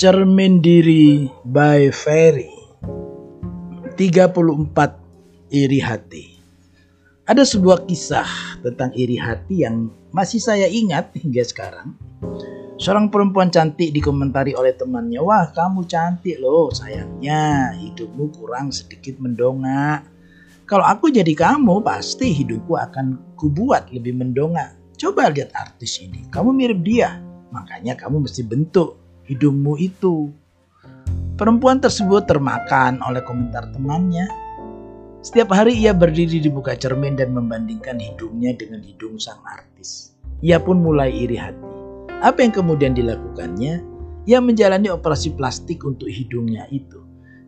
Cermin Diri by Ferry 34 Iri Hati Ada sebuah kisah tentang iri hati yang masih saya ingat hingga sekarang. Seorang perempuan cantik dikomentari oleh temannya, "Wah, kamu cantik loh, sayangnya hidupmu kurang sedikit mendongak. Kalau aku jadi kamu, pasti hidupku akan kubuat lebih mendongak. Coba lihat artis ini, kamu mirip dia, makanya kamu mesti bentuk hidungmu itu. Perempuan tersebut termakan oleh komentar temannya. Setiap hari ia berdiri di muka cermin dan membandingkan hidungnya dengan hidung sang artis. Ia pun mulai iri hati. Apa yang kemudian dilakukannya? Ia menjalani operasi plastik untuk hidungnya itu.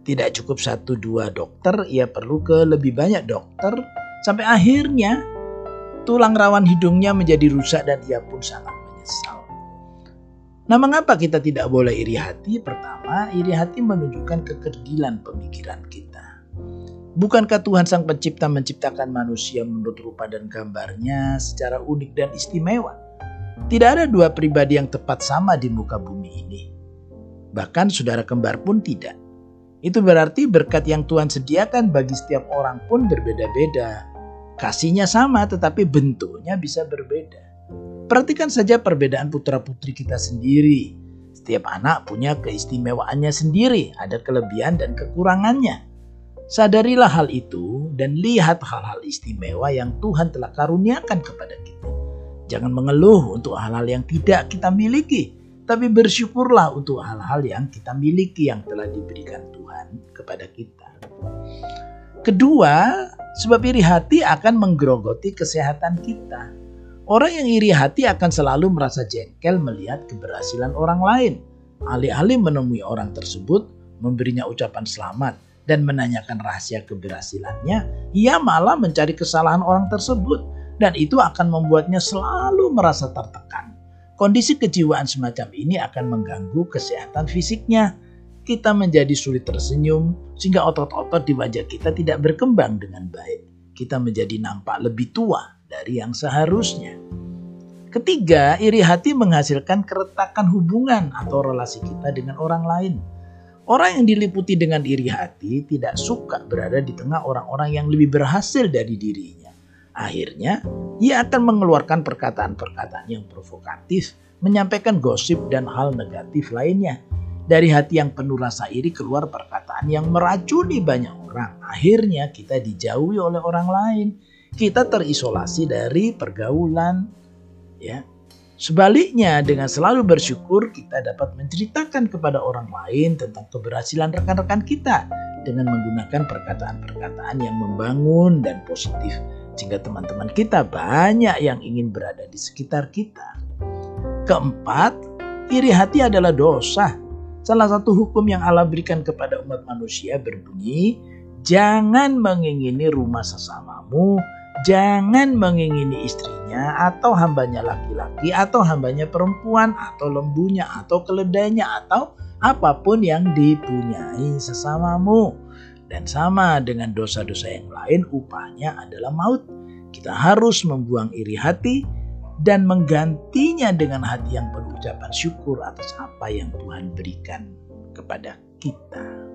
Tidak cukup satu dua dokter, ia perlu ke lebih banyak dokter sampai akhirnya tulang rawan hidungnya menjadi rusak dan ia pun sangat menyesal. Nah, mengapa kita tidak boleh iri hati? Pertama, iri hati menunjukkan kekerdilan pemikiran kita. Bukankah Tuhan Sang Pencipta menciptakan manusia menurut rupa dan gambarnya secara unik dan istimewa? Tidak ada dua pribadi yang tepat sama di muka bumi ini. Bahkan saudara kembar pun tidak. Itu berarti berkat yang Tuhan sediakan bagi setiap orang pun berbeda-beda. Kasihnya sama tetapi bentuknya bisa berbeda. Perhatikan saja perbedaan putra-putri kita sendiri. Setiap anak punya keistimewaannya sendiri, ada kelebihan dan kekurangannya. Sadarilah hal itu dan lihat hal-hal istimewa yang Tuhan telah karuniakan kepada kita. Jangan mengeluh untuk hal-hal yang tidak kita miliki, tapi bersyukurlah untuk hal-hal yang kita miliki yang telah diberikan Tuhan kepada kita. Kedua, sebab iri hati akan menggerogoti kesehatan kita. Orang yang iri hati akan selalu merasa jengkel melihat keberhasilan orang lain. Alih-alih menemui orang tersebut, memberinya ucapan selamat, dan menanyakan rahasia keberhasilannya, ia malah mencari kesalahan orang tersebut, dan itu akan membuatnya selalu merasa tertekan. Kondisi kejiwaan semacam ini akan mengganggu kesehatan fisiknya. Kita menjadi sulit tersenyum, sehingga otot-otot di wajah kita tidak berkembang dengan baik. Kita menjadi nampak lebih tua dari yang seharusnya. Ketiga, iri hati menghasilkan keretakan hubungan atau relasi kita dengan orang lain. Orang yang diliputi dengan iri hati tidak suka berada di tengah orang-orang yang lebih berhasil dari dirinya. Akhirnya, ia akan mengeluarkan perkataan-perkataan yang provokatif, menyampaikan gosip dan hal negatif lainnya. Dari hati yang penuh rasa iri keluar perkataan yang meracuni banyak orang. Akhirnya kita dijauhi oleh orang lain kita terisolasi dari pergaulan ya. Sebaliknya dengan selalu bersyukur kita dapat menceritakan kepada orang lain tentang keberhasilan rekan-rekan kita dengan menggunakan perkataan-perkataan yang membangun dan positif sehingga teman-teman kita banyak yang ingin berada di sekitar kita. Keempat, iri hati adalah dosa. Salah satu hukum yang Allah berikan kepada umat manusia berbunyi, jangan mengingini rumah sesamamu Jangan mengingini istrinya atau hambanya laki-laki atau hambanya perempuan atau lembunya atau keledainya atau apa pun yang dipunyai sesamamu. Dan sama dengan dosa-dosa yang lain upahnya adalah maut. Kita harus membuang iri hati dan menggantinya dengan hati yang penuh ucapan syukur atas apa yang Tuhan berikan kepada kita.